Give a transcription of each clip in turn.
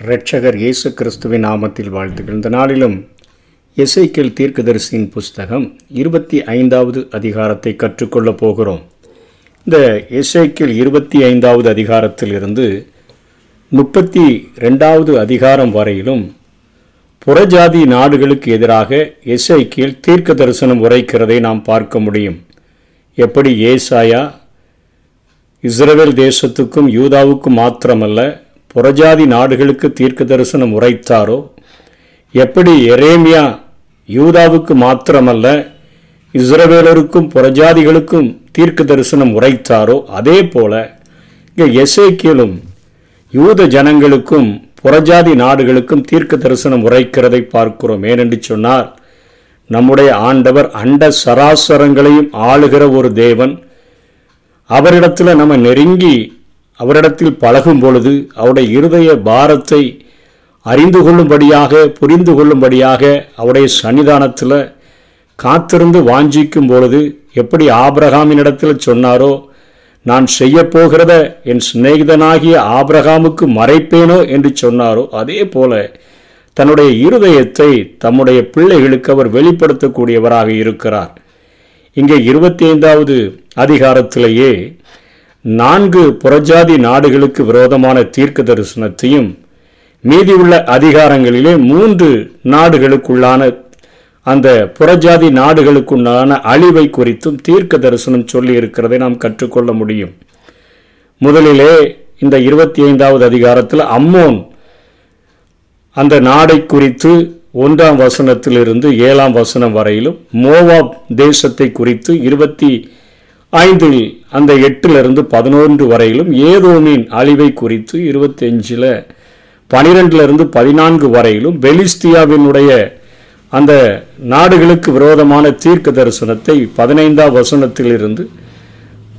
இரட்சகர் இயேசு கிறிஸ்துவின் நாமத்தில் வாழ்த்துக்கள் இந்த நாளிலும் எசைக்கேல் தீர்க்கதரிசியின் புஸ்தகம் இருபத்தி ஐந்தாவது அதிகாரத்தை கற்றுக்கொள்ளப் போகிறோம். இந்த எசைக்கேல் இருபத்தி ஐந்தாவது அதிகாரத்திலிருந்து முப்பத்தி ரெண்டாவது அதிகாரம் வரையிலும் புறஜாதி நாடுகளுக்கு எதிராக எசைக்கேல் தீர்க்க தரிசனம் உரைக்கிறதை நாம் பார்க்க முடியும். எப்படி ஏசாயா இஸ்ரேல் தேசத்துக்கும் யூதாவுக்கும் மாத்திரமல்ல புறஜாதி நாடுகளுக்கு தீர்க்க தரிசனம் உரைத்தாரோ? எப்படி எரேமியா யூதாவுக்கு மாத்திரமல்ல இஸ்ரவேலருக்கும் புறஜாதிகளுக்கும் தீர்க்க தரிசனம் உரைத்தாரோ? அதே போல இங்கே எசேக்கியலும் யூத ஜனங்களுக்கும் புறஜாதி நாடுகளுக்கும் தீர்க்க தரிசனம் உரைக்கிறதை பார்க்கிறோம். ஏனென்று சொன்னார் நம்முடைய ஆண்டவர் அண்ட சராசரங்களையும் ஆளுகிற ஒரு தேவன். அவரிடத்தில் நம்ம நெருங்கி அவரிடத்தில் பழகும் பொழுது அவருடைய இருதய பாரத்தை அறிந்து கொள்ளும்படியாக புரிந்து கொள்ளும்படியாக அவருடைய சன்னிதானத்தில் காத்திருந்து வாஞ்சிக்கும் பொழுது எப்படி ஆபிரகாமினிடத்தில் சொன்னாரோ நான் செய்ய போகிறத என் சிநேகிதனாகிய ஆபிரகாமுக்கு மறைப்பேனோ? என்று சொன்னாரோ அதே போல தன்னுடைய இருதயத்தை தம்முடைய பிள்ளைகளுக்கு அவர் வெளிப்படுத்தக்கூடியவராக இருக்கிறார். இங்கே இருபத்தி ஐந்தாவது அதிகாரத்திலேயே நான்கு புறஜாதி நாடுகளுக்கு விரோதமான தீர்க்க தரிசனத்தையும் மீதியுள்ள அதிகாரங்களிலே மூன்று நாடுகளுக்குள்ளான அந்த புறஜாதி நாடுகளுக்குண்டான அழிவை குறித்தும் தீர்க்க தரிசனம் சொல்லி இருக்கிறதை நாம் கற்றுக்கொள்ள முடியும். முதலிலே இந்த இருபத்தி ஐந்தாவது அதிகாரத்தில் அம்மோன் அந்த நாடை குறித்து ஒன்றாம் வசனத்திலிருந்து ஏழாம் வசனம் வரையிலும் மோவாப் தேசத்தை குறித்து இருபத்தி ஐந்தில் அந்த எட்டிலிருந்து பதினொன்று வரையிலும் ஏதோமின் அழிவை குறித்து இருபத்தஞ்சில் பனிரெண்டிலிருந்து பதினான்கு வரையிலும் பெலிஸ்தியாவினுடைய அந்த நாடுகளுக்கு விரோதமான தீர்க்க தரிசனத்தை பதினைந்தாம் வசனத்திலிருந்து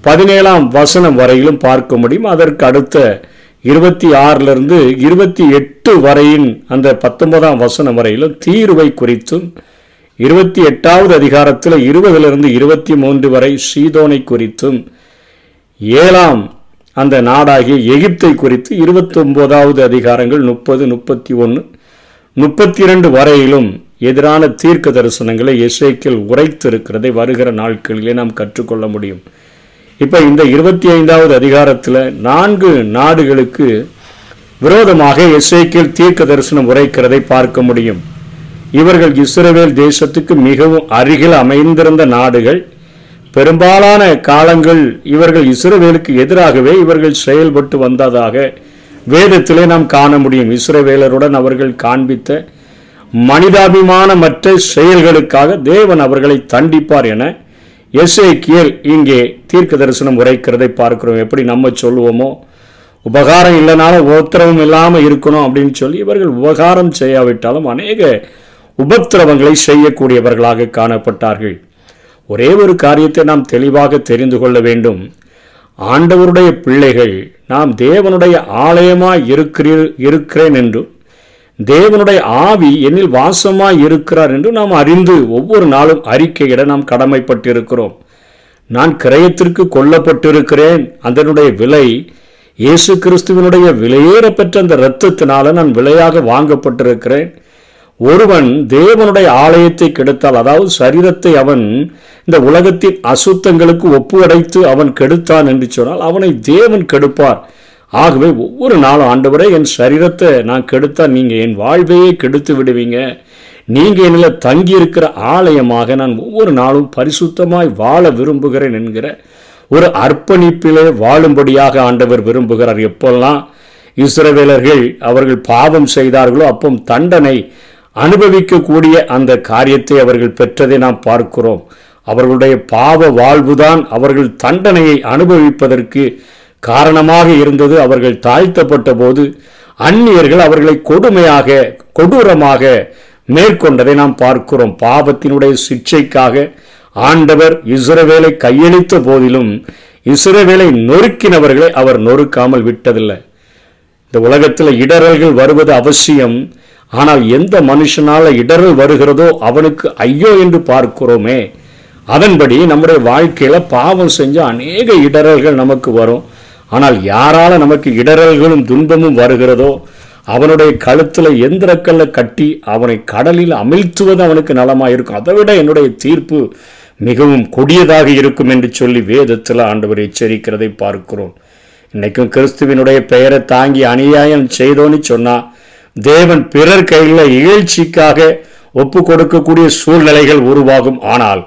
பதினேழாம் வசனம் வரையிலும் பார்க்க முடியும். அதற்கு அடுத்த இருபத்தி ஆறிலிருந்து இருபத்தி எட்டு வரையின் அந்த பத்தொன்பதாம் வசனம் வரையிலும் தீர்வை குறித்தும் இருபத்தி எட்டாவது அதிகாரத்தில் இருபதிலிருந்து இருபத்தி மூன்று வரை சீதோனை குறித்தும் ஏழாம் அந்த நாடாகிய எகிப்தை குறித்து இருபத்தொம்போதாவது அதிகாரங்கள் முப்பது முப்பத்தி ஒன்று முப்பத்தி இரண்டு வரையிலும் எதிரான தீர்க்க தரிசனங்களை இசைக்கில் உரைத்திருக்கிறதை வருகிற நாட்களிலே நாம் கற்றுக்கொள்ள முடியும். இப்போ இந்த இருபத்தி ஐந்தாவது அதிகாரத்தில் நான்கு நாடுகளுக்கு விரோதமாக இசைக்கில் தீர்க்க தரிசனம் உரைக்கிறதை பார்க்க முடியும். இவர்கள் இஸ்ரவேல் தேசத்துக்கு மிகவும் அருகில் அமைந்திருந்த நாடுகள். பெரும்பாலான காலங்கள் இவர்கள் இஸ்ரவேலுக்கு எதிராகவே இவர்கள் செயல்பட்டு வந்ததாக வேதத்திலே நாம் காண முடியும். இஸ்ரவேலருடன் அவர்கள் காண்பித்த மனிதாபிமானமற்ற செயல்களுக்காக தேவன் அவர்களை தண்டிப்பார் என எஸ்ஏக்கியல் இங்கே தீர்க்க தரிசனம் உரைக்கிறதை பார்க்கிறோம். எப்படி நம்ம சொல்லுவோமோ உபகாரம் இல்லைனாலும் உத்தரவும் இல்லாமல் இருக்கணும் அப்படின்னு சொல்லி இவர்கள் உபகாரம் செய்யாவிட்டாலும் அநேக உபத்திரவங்களை செய்யக்கூடியவர்களாக காணப்பட்டார்கள். ஒரே ஒரு காரியத்தை நாம் தெளிவாக தெரிந்து கொள்ள வேண்டும். ஆண்டவருடைய பிள்ளைகள் நாம் தேவனுடைய ஆலயமாய் இருக்கிறீர் இருக்கிறேன் என்றும் தேவனுடைய ஆவி என்னில் வாசமாய் இருக்கிறார் என்று நாம் அறிந்து ஒவ்வொரு நாளும் அறிக்கையிட நாம் கடமைப்பட்டிருக்கிறோம். நான் கிரயத்திற்கு கொல்லப்பட்டிருக்கிறேன். அதனுடைய விலை இயேசு கிறிஸ்துவனுடைய விலையேற பெற்ற அந்த இரத்தத்தினால நான் விலையாக வாங்கப்பட்டிருக்கிறேன். ஒருவன் தேவனுடைய ஆலயத்தை கெடுத்தால் அதாவது சரீரத்தை அவன் இந்த உலகத்தின் அசுத்தங்களுக்கு ஒப்புவடைத்து அவன் கெடுத்தான் என்று சொன்னால் அவனை தேவன் கெடுப்பார். ஆகவே ஒவ்வொரு நாளும் ஆண்டவரே என் சரீரத்தை நான் கெடுத்தால் நீங்கள் என் வாழ்வையே கெடுத்து விடுவீங்க. நீங்கள் என்னில் தங்கி இருக்கிற ஆலயமாக நான் ஒவ்வொரு நாளும் பரிசுத்தமாய் வாழ விரும்புகிறேன் என்கிற ஒரு அர்ப்பணிப்பிலே வாழும்படியாக ஆண்டவர் விரும்புகிறார். எப்பெல்லாம் இஸ்ரவேலர்கள் அவர்கள் பாவம் செய்தார்களோ அப்போ தண்டனை அனுபவிக்கக்கூடிய அந்த காரியத்தை அவர்கள் பெற்றதை நாம் பார்க்கிறோம். அவர்களுடைய பாவ வாழ்வுதான் அவர்கள் தண்டனையை அனுபவிப்பதற்கு காரணமாக இருந்தது. அவர்கள் தாழ்த்தப்பட்ட போது அந்நியர்கள் அவர்களை கொடுமையாக கொடூரமாக மேற்கொண்டதை நாம் பார்க்கிறோம். பாவத்தினுடைய சிக்ஷைக்காக ஆண்டவர் இஸ்ரவேலை கையளித்த போதிலும் இஸ்ரவேலை நொறுக்கினவர்களை அவர் நொறுக்காமல் விட்டதில்லை. இந்த உலகத்தில் இடரல்கள் வருவது அவசியம். ஆனால் எந்த மனுஷனால் இடரல் வருகிறதோ அவனுக்கு ஐயோ என்று பார்க்கிறோமே. அதன்படி நம்முடைய வாழ்க்கையில் பாவம் செஞ்ச அநேக இடரல்கள் நமக்கு வரும். ஆனால் யாரால நமக்கு இடரல்களும் துன்பமும் வருகிறதோ அவனுடைய கழுத்தில் எந்திரக்கல்ல கட்டி அவனை கடலில் அமிழ்த்துவது அவனுக்கு நலமாக இருக்கும் அதை விட என்னுடைய தீர்ப்பு மிகவும் கொடியதாக இருக்கும் என்று சொல்லி வேதத்தில் ஆண்டவர் எச்சரிக்கிறதை பார்க்கிறோம். இன்றைக்கும் கிறிஸ்துவினுடைய பெயரை தாங்கி அநியாயம் செய்தோன்னு சொன்னால் தேவன் பிறர் கையில் இகழ்ச்சிக்காக ஒப்பு கொடுக்கக்கூடிய சூழ்நிலைகள் உருவாகும். ஆனால்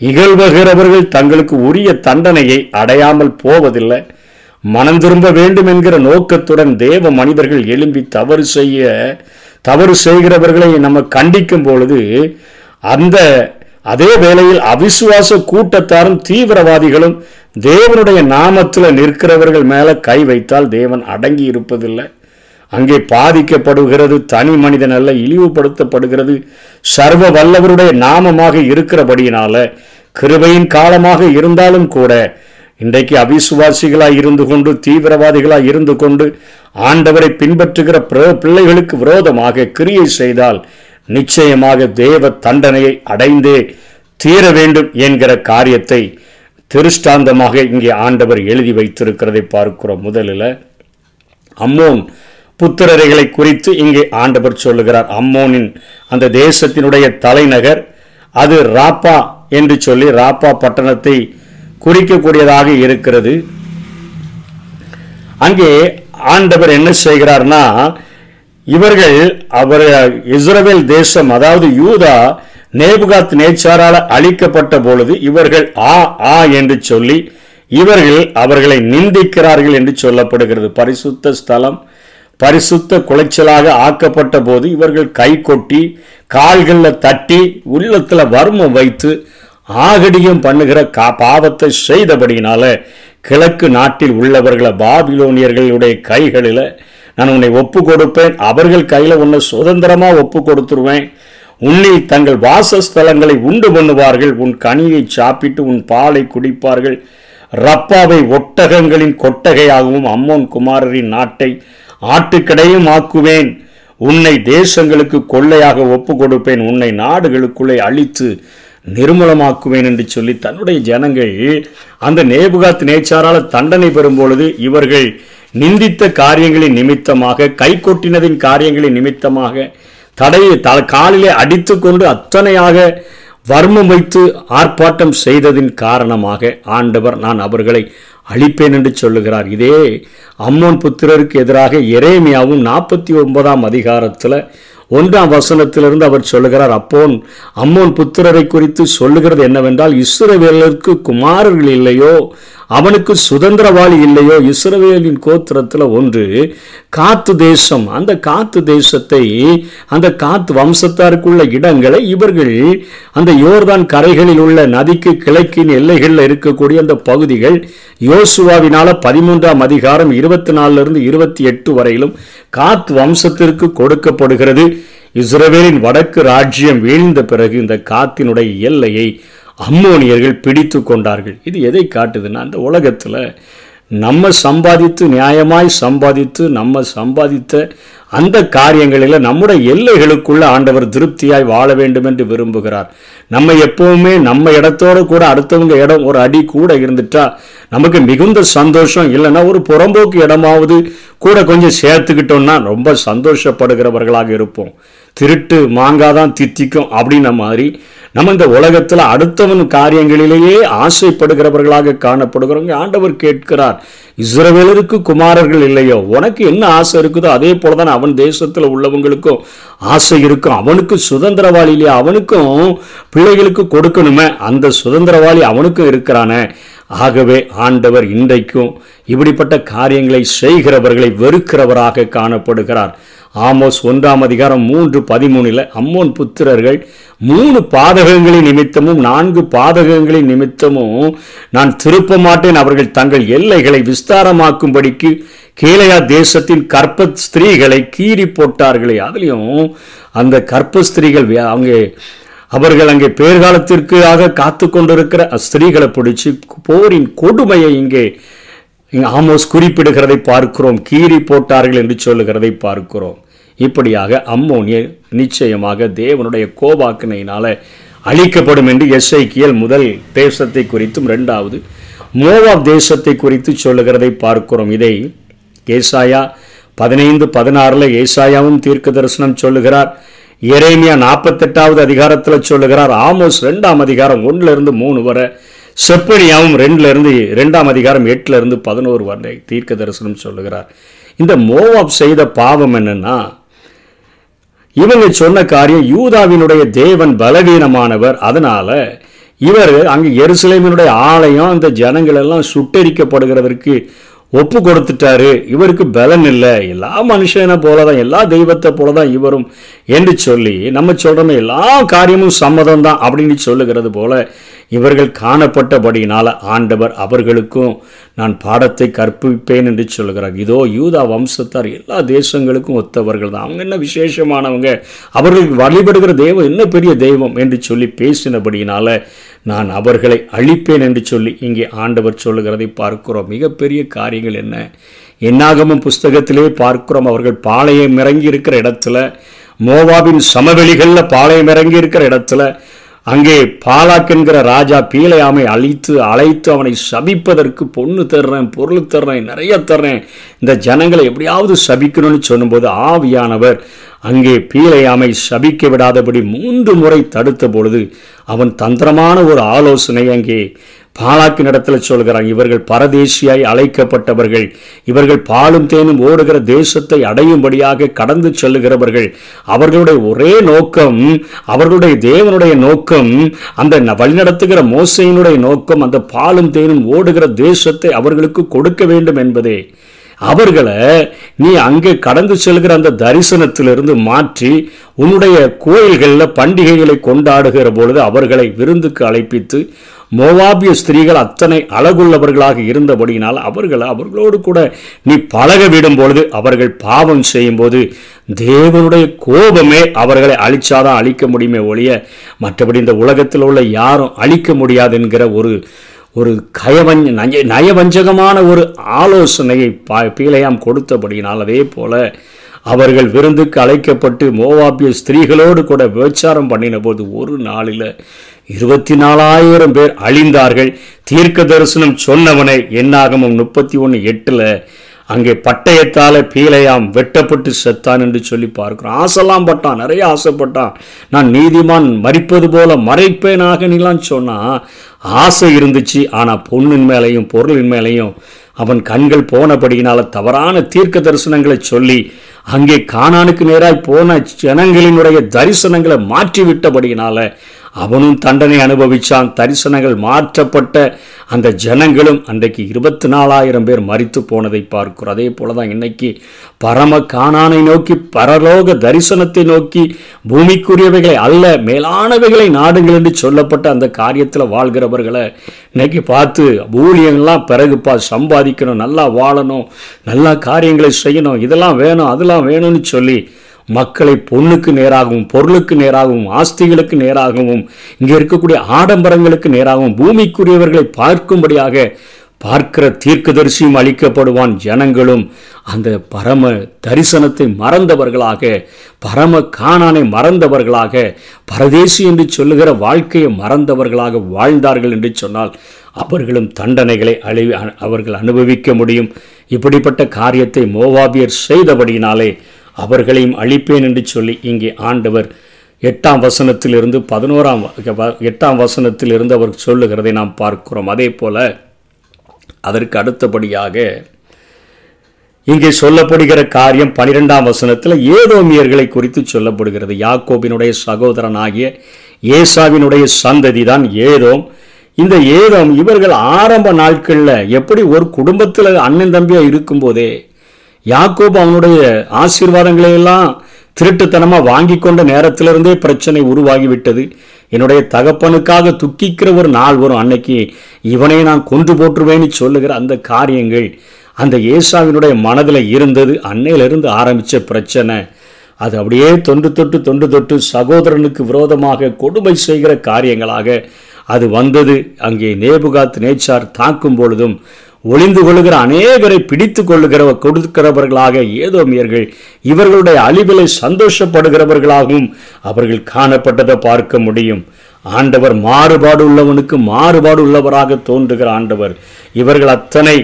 இகழ்வுகிறவர்கள் தங்களுக்கு உரிய தண்டனையை அடையாமல் போவதில்லை. மனம் திரும்ப வேண்டும் என்கிற நோக்கத்துடன் தேவ மனிதர்கள் எழும்பி தவறு செய்ய தவறு செய்கிறவர்களை நம்ம கண்டிக்கும் பொழுது அந்த அதே வேளையில் அவிசுவாச கூட்டத்தாரும் தீவிரவாதிகளும் தேவனுடைய நாமத்தில் நிற்கிறவர்கள் மேலே கை வைத்தால் தேவன் அடங்கி இருப்பதில்லை. அங்கே பாதிக்கப்படுகிறது தனி மனிதன் அல்ல இழிவுபடுத்தப்படுகிறது. சர்வ வல்லவருடைய நாமமாக இருக்கிறபடியினால கிருபையின் காலமாக இருந்தாலும் கூட இன்றைக்கு அவிசுவாசிகளாய் இருந்து கொண்டு தீவிரவாதிகளாக இருந்து கொண்டு ஆண்டவரை பின்பற்றுகிற பிர- பிள்ளைகளுக்கு விரோதமாக கிரியை செய்தால் நிச்சயமாக தேவ தண்டனையை அடைந்தே தீர வேண்டும் என்கிற காரியத்தை திருஷ்டாந்தமாக இங்கே ஆண்டவர் எழுதி வைத்திருக்கிறதை பார்க்கிறோம். முதலில் அம்மோன் புத்திரரைகளை குறித்து இங்கே ஆண்டவர் சொல்லுகிறார். அம்மோனின் அந்த தேசத்தினுடைய தலைநகர் அது ராப்பா என்று சொல்லி ராப்பா பட்டணத்தை குறிக்கக்கூடியதாக இருக்கிறது. அங்கே ஆண்டவர் என்ன செய்கிறார்னா இவர்கள் அவர் இஸ்ரவேல் தேசம் அதாவது யூதா நேபுகாத் நேச்சாரால் அழிக்கப்பட்ட பொழுது இவர்கள் ஆ ஆ என்று சொல்லி இவர்கள் அவர்களை நிந்திக்கிறார்கள் என்று சொல்லப்படுகிறது. பரிசுத்த ஸ்தலம் பரிசுத்த குலைச்சலாக ஆக்கப்பட்ட போது இவர்கள் கை கொட்டி கால்களில் தட்டி உள்ளத்தில் வர்மம் வைத்து ஆகடியம் பண்ணுகிற கா பாவத்தை செய்தபடியினால கிழக்கு நாட்டில் உள்ளவர்களை பாபிலோனியர்களுடைய கைகளில் நான் உன்னை ஒப்பு கொடுப்பேன் அவர்கள் கையில் உன்னை சுதந்திரமாக ஒப்பு கொடுத்துருவேன் உன்னில் தங்கள் வாசஸ்தலங்களை உண்டு பண்ணுவார்கள். உன் கனியை சாப்பிட்டு உன் பாலை குடிப்பார்கள். ரப்பாவை ஒட்டகங்களின் கொட்டகையாகவும் அம்மோன் குமாரரின் நாட்டை ஆட்டுக்கடையும் ஆக்குவேன். உன்னை தேசங்களுக்கு கொள்ளையாக ஒப்பு கொடுப்பேன் உன்னை நாடுகளுக்குள்ளே அழித்து நிர்மூலமாக்குவேன் என்று சொல்லி தன்னுடைய ஜனங்கள் அந்த நேபுகாத் நேச்சாரால் தண்டனை பெறும் பொழுது இவர்கள் நிந்தித்த காரியங்களின் நிமித்தமாக கை கொட்டினதின் காரியங்களின் நிமித்தமாக தடையை த காலிலே அடித்துக்கொண்டு அத்தனையாக வர்மம் வைத்து ஆர்ப்பாட்டம் செய்ததின் காரணமாக ஆண்டவர் நான் அவர்களை அழிப்பேன் என்று சொல்லுகிறார். இதே அம்மோன் புத்திரருக்கு எதிராக எரேமியாவும் நாற்பத்தி ஒன்பதாம் அதிகாரத்தில் ஒன்றாம் வசனத்திலிருந்து அவர் சொல்லுகிறார் அப்போன் அம்மோன் புத்திரரை குறித்து சொல்லுகிறது என்னவென்றால் இஸ்ரவேலருக்கு குமாரர்கள் இல்லையோ அவனுக்கு சுதந்திரவாளி இல்லையோ இஸ்ரவேலின் கோத்திரத்தில் ஒன்று காத்து தேசம். அந்த காத்து தேசத்தை அந்த காத்து வம்சத்தாருக்குள்ள இடங்களை இவர்கள் அந்த யோர்தான் கரைகளில் உள்ள நதிக்கு கிழக்கின் எல்லைகளில் இருக்கக்கூடிய அந்த பகுதிகள் யோசுவாவினால பதிமூன்றாம் அதிகாரம் இருபத்தி நாலுல இருந்து இருபத்தி எட்டு வரையிலும் காத் வம்சத்திற்கு கொடுக்கப்படுகிறது. இஸ்ரவேலின் வடக்கு ராஜ்யம் வீழ்ந்த பிறகு இந்த காத்தினுடைய எல்லையை அம்மோனியர்கள் பிடித்து கொண்டார்கள். இது எதை காட்டுதுன்னா அந்த உலகத்தில் நம்ம சம்பாதித்து நியாயமாய் சம்பாதித்து நம்ம சம்பாதித்த அந்த காரியங்களில் நம்முடைய எல்லைகளுக்குள்ள ஆண்டவர் திருப்தியாய் வாழ வேண்டும் என்று விரும்புகிறார். நம்ம எப்பவுமே நம்ம இடத்தோட கூட அடுத்தவங்க இடம் ஒரு அடி கூட இருந்துட்டா நமக்கு மிகுந்த சந்தோஷம். இல்லைன்னா ஒரு புறம்போக்கு இடமாவது கூட கொஞ்சம் சேர்த்துக்கிட்டோம்னா ரொம்ப சந்தோஷப்படுகிறவர்களாக இருப்போம். திருட்டு மாங்காய் தான் தித்திக்கும் அப்படின்ன மாதிரி நம்ம இந்த உலகத்தில் அடுத்தவன் காரியங்களிலேயே ஆசைப்படுகிறவர்களாக காணப்படுகிறவங்க ஆண்டவர் கேட்கிறார். இஸ்ரவேலருக்கு குமாரர்கள் இல்லையோ? உனக்கு என்ன ஆசை இருக்குதோ அதே போல தான் அவன் தேசத்தில் உள்ளவங்களுக்கும் ஆசை இருக்கும். அவனுக்கு சுதந்திரவாளி இல்லையா அவனுக்கும் பிள்ளைகளுக்கு கொடுக்கணுமே. அந்த சுதந்திரவாளி அவனுக்கும் இருக்கிறானே. ஆகவே ஆண்டவர் இன்றைக்கும் இப்படிப்பட்ட காரியங்களை செய்கிறவர்களை வெறுக்கிறவராக காணப்படுகிறார். ஆமோஸ் ஒன்றாம் அதிகாரம் மூன்று பதிமூணில் அம்மோன் புத்திரர்கள் மூணு பாதகங்களின் நிமித்தமும் நான்கு பாதகங்களின் நிமித்தமும் நான் திருப்ப மாட்டேன் அவர்கள் தங்கள் எல்லைகளை விஸ்தாரமாக்கும்படிக்கு கீழையா தேசத்தின் கற்ப ஸ்திரீகளை கீறி போட்டார்களே. அதுலேயும் அந்த கற்ப ஸ்திரீகள் வே- அவங்க அவர்கள் அங்கே பேர்காலத்திற்காக காத்து கொண்டிருக்கிற ஸ்திரீகளை பிடிச்சி போரின் கொடுமையை இங்கே ஆமோஸ் குறிப்பிடுகிறதை பார்க்கிறோம். கீறி போட்டார்கள் என்று சொல்லுகிறதை பார்க்கிறோம். இப்படியாக அம்மோனிய நிச்சயமாக தேவனுடைய கோபாக்கினையினால அழிக்கப்படும் என்று எஸ்ஐக்கியல் முதல் தேசத்தை குறித்தும் ரெண்டாவது மோவாப் தேசத்தை குறித்து சொல்லுகிறதை பார்க்கிறோம். இதை ஏசாயா பதினைந்து பதினாறில் ஏசாயாவும் தீர்க்க தரிசனம் சொல்லுகிறார். எரேமியா நாற்பத்தெட்டாவது அதிகாரத்தில் சொல்லுகிறார். ஆமோஸ் ரெண்டாம் அதிகாரம் ஒன்றிலிருந்து மூணு வரை செப்பனியாவும் ரெண்டிலிருந்து ரெண்டாம் அதிகாரம் எட்டிலிருந்து பதினோரு வரை தீர்க்க தரிசனம் சொல்லுகிறார். இந்த மோவாப் செய்த பாவம் என்னன்னா இவங்க சொன்ன காரியம் யூதாவினுடைய தேவன் பலவீனமானவர். அதனால இவர் அங்கே எருசலேமினுடைய ஆலயம் அந்த ஜனங்கள் எல்லாம் சுட்டரிக்கப்படுகிறதற்கு ஒப்பு கொடுத்துட்டாரு இவருக்கு பலன் இல்லை. எல்லா மனுஷனை போலதான் எல்லா தெய்வத்தை போல தான் இவரும் என்று சொல்லி நம்ம சொல்கிறோமே எல்லா காரியமும் சம்மதம் தான் அப்படின்னு சொல்லுகிறது போல இவர்கள் காணப்பட்டபடியினால் ஆண்டவர் அவர்களுக்கும் நான் பாடத்தை கற்பிப்பேன் என்று சொல்கிறார் இதோ யூதா வம்சத்தார் எல்லா தேசங்களுக்கும் ஒத்தவர்கள் தான் அவங்க என்ன விசேஷமானவங்க? அவர்களுக்கு வழிபடுகிற தெய்வம் என்ன பெரிய தெய்வம் என்று சொல்லி பேசினபடியினால் நான் அவர்களை அழிப்பேன் என்று சொல்லி இங்கே ஆண்டவர் சொல்லுகிறதை பார்க்கிறோம். மிகப்பெரிய காரியங்கள் என்ன? என்னாகமும் புஸ்தகத்திலே பார்க்கிறோம் அவர்கள் பாளையம் இறங்கி இருக்கிற இடத்துல மோவாபின் சமவெளிகளில் பாளையம் இறங்கி இருக்கிற இடத்துல அங்கே பாலாக் என்கிற ராஜா பீலையாமை அழித்து அழைத்து அவனை சபிப்பதற்கு பொண்ணு தர்றேன் பொருள் தர்றேன் நிறைய தர்றேன். இந்த ஜனங்களை எப்படியாவது சபிக்கணும்னு சொல்லும்போது ஆவியானவர் அங்கே பீலையாமை சபிக்க விடாதபடி மூன்று முறை தடுத்த பொழுது அவன் தந்திரமான ஒரு ஆலோசனை அங்கே பாலாக்கு நடத்தில் சொல்கிறான். இவர்கள் பரதேசியாய் அழைக்கப்பட்டவர்கள். இவர்கள் பாலும் தேனும் ஓடுகிற தேசத்தை அடையும்படியாக கடந்து செல்லுகிறவர்கள். அவர்களுடைய ஒரே நோக்கம் அவர்களுடைய தேவனுடைய நோக்கம் அந்த ந- வழிநடத்துகிற மோசையினுடைய நோக்கம் அந்த பாலும் தேனும் ஓடுகிற தேசத்தை அவர்களுக்கு கொடுக்க வேண்டும் என்பதே. அவர்களை நீ அங்கே கடந்து செல்கிற அந்த தரிசனத்திலிருந்து மாற்றி உன்னுடைய கோயில்களில் பண்டிகைகளை கொண்டாடுகிற பொழுது அவர்களை விருந்துக்கு அழைப்பித்து மோவாபிய ஸ்திரீகள் அத்தனை அழகுள்ளவர்களாக இருந்தபடியினால் அவர்களை அவர்களோடு கூட நீ பழக விடும் பொழுது அவர்கள் பாவம் செய்யும்போது தேவனுடைய கோபமே அவர்களை அழிச்சாதான் அழிக்க முடியுமே ஒழிய மற்றபடி இந்த உலகத்தில் உள்ள யாரும் அழிக்க முடியாது என்கிற ஒரு ஒரு கயவஞ்ச நய நயவஞ்சகமான ஒரு ஆலோசனையை பா பீலையாம் கொடுத்தபடியினால் அதே போல அவர்கள் விருந்துக்கு அழைக்கப்பட்டு மோவாபிய ஸ்திரீகளோடு கூட விபச்சாரம் பண்ணின போது ஒரு நாளில் இருபத்தி நாலாயிரம் பேர் அழிந்தார்கள். தீர்க்க தரிசனம் சொன்னவனை என்னாகமும் முப்பத்தி ஒன்று எட்டில் அங்கே பட்டயத்தால் பீலையாம் வெட்டப்பட்டு செத்தான் என்று சொல்லி பார்க்கிறோம். ஆசைலாம் பட்டான் நிறைய ஆசைப்பட்டான். நான் நீதிமான் மறிப்பது போல மறைப்பேனாக நீலாம் சொன்னால் ஆசை இருந்துச்சு ஆனால் பொண்ணின் மேலையும் பொருளின் மேலையும் அவன் கண்கள் போனபடியினால் தவறான தீர்க்க தரிசனங்களை சொல்லி அங்கே காணானுக்கு நேராய் போன ஜனங்களினுடைய தரிசனங்களை மாற்றிவிட்டபடியினால் அவனும் தண்டனை அனுபவிச்சான். தரிசனங்கள் மாற்றப்பட்ட அந்த ஜனங்களும் அன்றைக்கு இருபத்தி நாலாயிரம் பேர் மறித்து போனதை பார்க்கிறோம். அதே போல தான் இன்னைக்கு பரம காணானை நோக்கி பரலோக தரிசனத்தை நோக்கி பூமிக்குரியவைகளை அல்ல மேலானவைகளை நாடுங்கள் என்று சொல்லப்பட்ட அந்த காரியத்தில் வாழ்கிறவர்களை இன்னைக்கு பார்த்து ஊழியங்கள்லாம் பிறகுப்பா சம்பாதிக்கணும் நல்லா வாழணும் நல்லா காரியங்களை செய்யணும் இதெல்லாம் வேணும் அதெல்லாம் வேணும்னு சொல்லி மக்களை பொண்ணுக்கு நேராகவும் பொருளுக்கு நேராகவும் ஆஸ்திகளுக்கு நேராகவும் இங்கே இருக்கக்கூடிய ஆடம்பரங்களுக்கு நேராகவும் பூமிக்குரியவர்களை பார்க்கும்படியாக பார்க்கிற தீர்க்கதரிசியும் அளிக்கப்படுவான் ஜனங்களும். அந்த பரம தரிசனத்தை மறந்தவர்களாக பரம காணானை மறந்தவர்களாக பரதேசி என்று சொல்லுகிற வாழ்க்கையை மறந்தவர்களாக வாழ்ந்தார்கள் என்று சொன்னால் அவர்களும் தண்டனைகளை அழி அவர்கள் அனுபவிக்க முடியும். இப்படிப்பட்ட காரியத்தை மோவாபியர் செய்தபடியினாலே அவர்களையும் அழிப்பேன் என்று சொல்லி இங்கே ஆண்டவர் எட்டாம் வசனத்திலிருந்து பதினோராம் எட்டாம் வசனத்திலிருந்து அவர் சொல்லுகிறதை நாம் பார்க்கிறோம். அதே போல அதற்கு அடுத்தபடியாக இங்கே சொல்லப்படுகிற காரியம் பனிரெண்டாம் வசனத்தில் ஏதோமியர்களை குறித்து சொல்லப்படுகிறது. யாக்கோபினுடைய சகோதரனாகிய ஏசாவினுடைய சந்ததி தான் ஏதோம். இந்த ஏதோம் இவர்கள் ஆரம்ப நாட்களில் எப்படி ஒரு குடும்பத்தில் அண்ணன் தம்பியாக இருக்கும்போதே யாக்கோபு அவனுடைய ஆசீர்வாதங்களையெல்லாம் திருட்டுத்தனமாக வாங்கி கொண்ட நேரத்திலிருந்தே பிரச்சனை உருவாகிவிட்டது. என்னுடைய தகப்பனுக்காக துக்கிக்கிற ஒரு நாள் வரும். அன்னைக்கு இவனை நான் கொன்று போற்றுவேன்னு சொல்லுகிற அந்த காரியங்கள் அந்த ஏசாவினுடைய மனதில் இருந்தது. அன்னையிலிருந்து ஆரம்பித்த பிரச்சனை. அது அப்படியே தொன்று தொட்டு தொன்று தொட்டு சகோதரனுக்கு விரோதமாக கொடுமை செய்கிற காரியங்களாக அது வந்தது. அங்கே நேபுகாத் நேச்சார் தாக்கும் பொழுதும் ஒளிந்து கொள்ளுகிற அநேகரை பிடித்து கொள்ளுகிற கொடுக்கிறவர்களாக ஏதோமியர்கள் இவர்களுடைய அழிவிலை சந்தோஷப்படுகிறவர்களாகவும் அவர்கள் காணப்பட்டதை பார்க்க முடியும். ஆண்டவர் மாறுபாடு உள்ளவனுக்கு மாறுபாடு உள்ளவராக தோன்றுகிற ஆண்டவர். இவர்கள் அத்தனை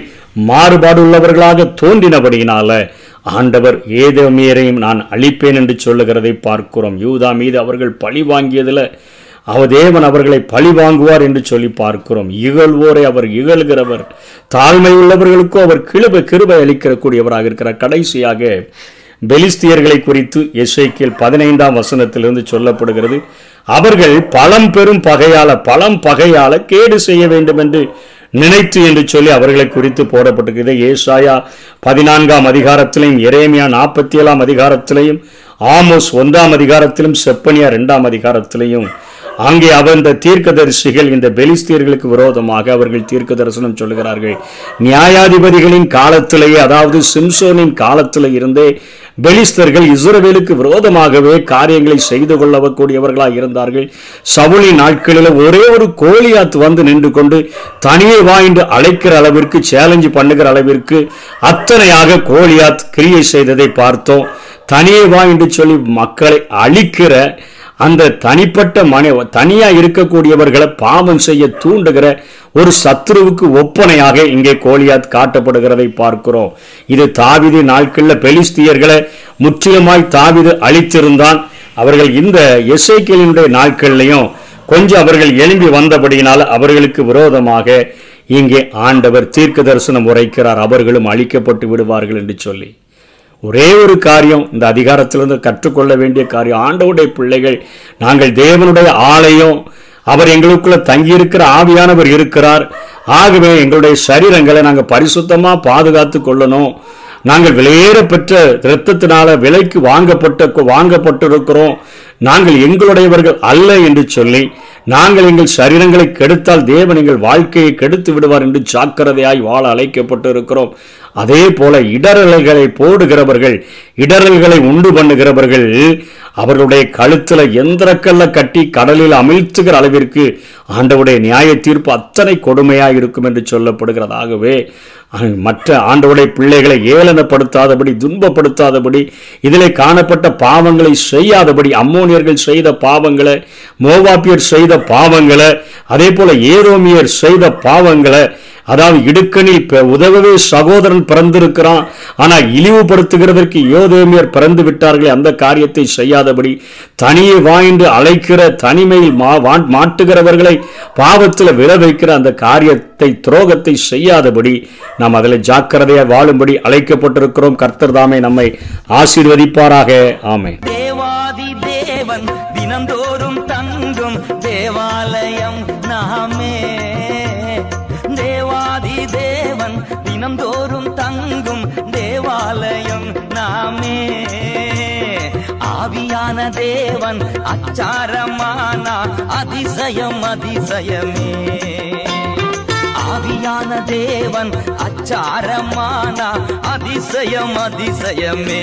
மாறுபாடு உள்ளவர்களாக தோன்றினபடியினால ஆண்டவர் ஏதோமியரையும் நான் அழிப்பேன் என்று சொல்லுகிறதை பார்க்கிறோம். யூதா மீது அவர்கள் பழி வாங்கியதில் அவதேவன் அவர்களை பழி வாங்குவார் என்று சொல்லி பார்க்கிறோம். இகழ்வோரை அவர் இகழ்கிறவர். தாழ்மை உள்ளவர்களுக்கும் அவர் கிருபை கிருபை அளிக்கக்கூடியவராக இருக்கிறார். கடைசியாக பெலிஸ்தியர்களை குறித்து எஸ்ஐக்கியல் பதினைந்தாம் வசனத்திலிருந்து சொல்லப்படுகிறது. அவர்கள் பழம் பெரும் பகையால பழம் பகையால கேடு செய்ய வேண்டும் என்று நினைத்து என்று சொல்லி அவர்களை குறித்து போடப்பட்டிருக்கிறது. ஏசாயா பதினான்காம் அதிகாரத்திலையும் எரேமியா நாற்பத்தி ஏழாம் அதிகாரத்திலையும் ஆமோஸ் ஒன்றாம் அதிகாரத்திலும் செப்பனியா ரெண்டாம் அதிகாரத்திலையும் அங்கே அவர் இந்த தீர்க்கதரிசிகள் இந்த பெலிஸ்தியர்களுக்கு விரோதமாக அவர்கள் தீர்க்க தரிசனம் சொல்லுகிறார்கள். நியாயாதிபதிகளின் காலத்திலேயே அதாவது சிம்சோனின் காலத்தில் இருந்தே பெலிஸ்தர்கள் இஸ்ரவேலுக்கு விரோதமாகவே காரியங்களை செய்து கொள்ளக்கூடியவர்களாக இருந்தார்கள். சவுளி நாட்களில் ஒரே ஒரு கோலியாத் வந்து நின்று கொண்டு தனியே வாய்ந்து அழைக்கிற அளவிற்கு சேலஞ்சு பண்ணுகிற அளவிற்கு அத்தனையாக கோலியாத் கிரியை செய்ததை பார்த்தோம். தனியே வா என்று சொல்லி மக்களை அழிக்கிற அந்த தனிப்பட்ட மனை தனியா இருக்கக்கூடியவர்களை பாவம் செய்ய தூண்டுகிற ஒரு சத்ருவுக்கு ஒப்பனையாக இங்கே கோலியாத் காட்டப்படுகிறதை பார்க்கிறோம். இது தாவிது நாட்களில் பெலிஸ்தியர்களை முற்றிலுமாய் தாவிது அழித்திருந்தான். அவர்கள் இந்த இசைக்கிளினுடைய நாட்கள்லையும் கொஞ்சம் அவர்கள் எழும்பி வந்தபடியினால் அவர்களுக்கு விரோதமாக இங்கே ஆண்டவர் தீர்க்க தரிசனம் உரைக்கிறார். அவர்களும் அழிக்கப்பட்டு விடுவார்கள் என்று சொல்லி. ஒரே ஒரு காரியம் இந்த அதிகாரத்திலிருந்து கற்றுக்கொள்ள வேண்டிய காரியம். ஆண்டவுடைய பிள்ளைகள் நாங்கள் தேவனுடைய ஆலயம் அவர் எங்களுக்குள்ள தங்கியிருக்கிற ஆவியானவர் இருக்கிறார். ஆகவே எங்களுடைய சரீரங்களை நாங்கள் பரிசுத்தமாக பாதுகாத்து கொள்ளணும். நாங்கள் விலையேற பெற்ற இரத்தத்தினால விலைக்கு வாங்கப்பட்ட வாங்கப்பட்டிருக்கிறோம். நாங்கள் எங்களுடையவர்கள் அல்ல என்று சொல்லி நாங்கள் எங்கள் சரீரங்களை கெடுத்தால் தேவன் எங்கள் வாழ்க்கையை கெடுத்து விடுவார் என்று ஜாக்கிரதையாய் வாழ அழைக்கப்பட்டு இருக்கிறோம் அதே போல இடரல்களை போடுகிறவர்கள் இடரல்களை உண்டு பண்ணுகிறவர்கள் அவர்களுடைய கழுத்தில் எந்திரக்கல்ல கட்டி கடலில் அமிழ்த்துகிற அளவிற்கு ஆண்டவுடைய நியாய தீர்ப்பு அத்தனை கொடுமையாக இருக்கும் என்று சொல்லப்படுகிறதாகவே மற்ற ஆண்டவுடைய பிள்ளைகளை ஏளனப்படுத்தாதபடி துன்பப்படுத்தாதபடி இதிலே காணப்பட்ட பாவங்களை செய்யாதபடி அம்மோனியர்கள் செய்த பாவங்களை மோவாப்பியர் செய்த பாவங்களை அதே போல ஏரோமியர் செய்த பாவங்களை அதாவது இடுக்கணில் உதவவே சகோதரன் பிறந்திருக்கிறான் ஆனால் இழிவுபடுத்துகிறதற்கு யோதேமியர் பிறந்து விட்டார்களே அந்த காரியத்தை செய்யாதபடி தனியே வாய்ந்து அழைக்கிற தனிமையில் மா மாட்டுகிறவர்களை பாவத்தில் விழ வைக்கிற அந்த காரியத்தை துரோகத்தை செய்யாதபடி நாம் அதில் ஜாக்கிரதையாக வாழும்படி அழைக்கப்பட்டிருக்கிறோம். கர்த்தர் தாமே நம்மை ஆசீர்வதிப்பாராக. ஆமை தேவாதி தேவன் தினந்தோறும் தங்கும் தேவாலயம் நாமே. தேவாதி தேவன் தினந்தோறும் தங்கும் தேவாலயம் நாமே. ஆவியான தேவன் அச்சாரமானா அதிசயம் அதிசயமே. ஆவியான தேவன் அச்சாரமானா அதிசயம் அதிசயமே.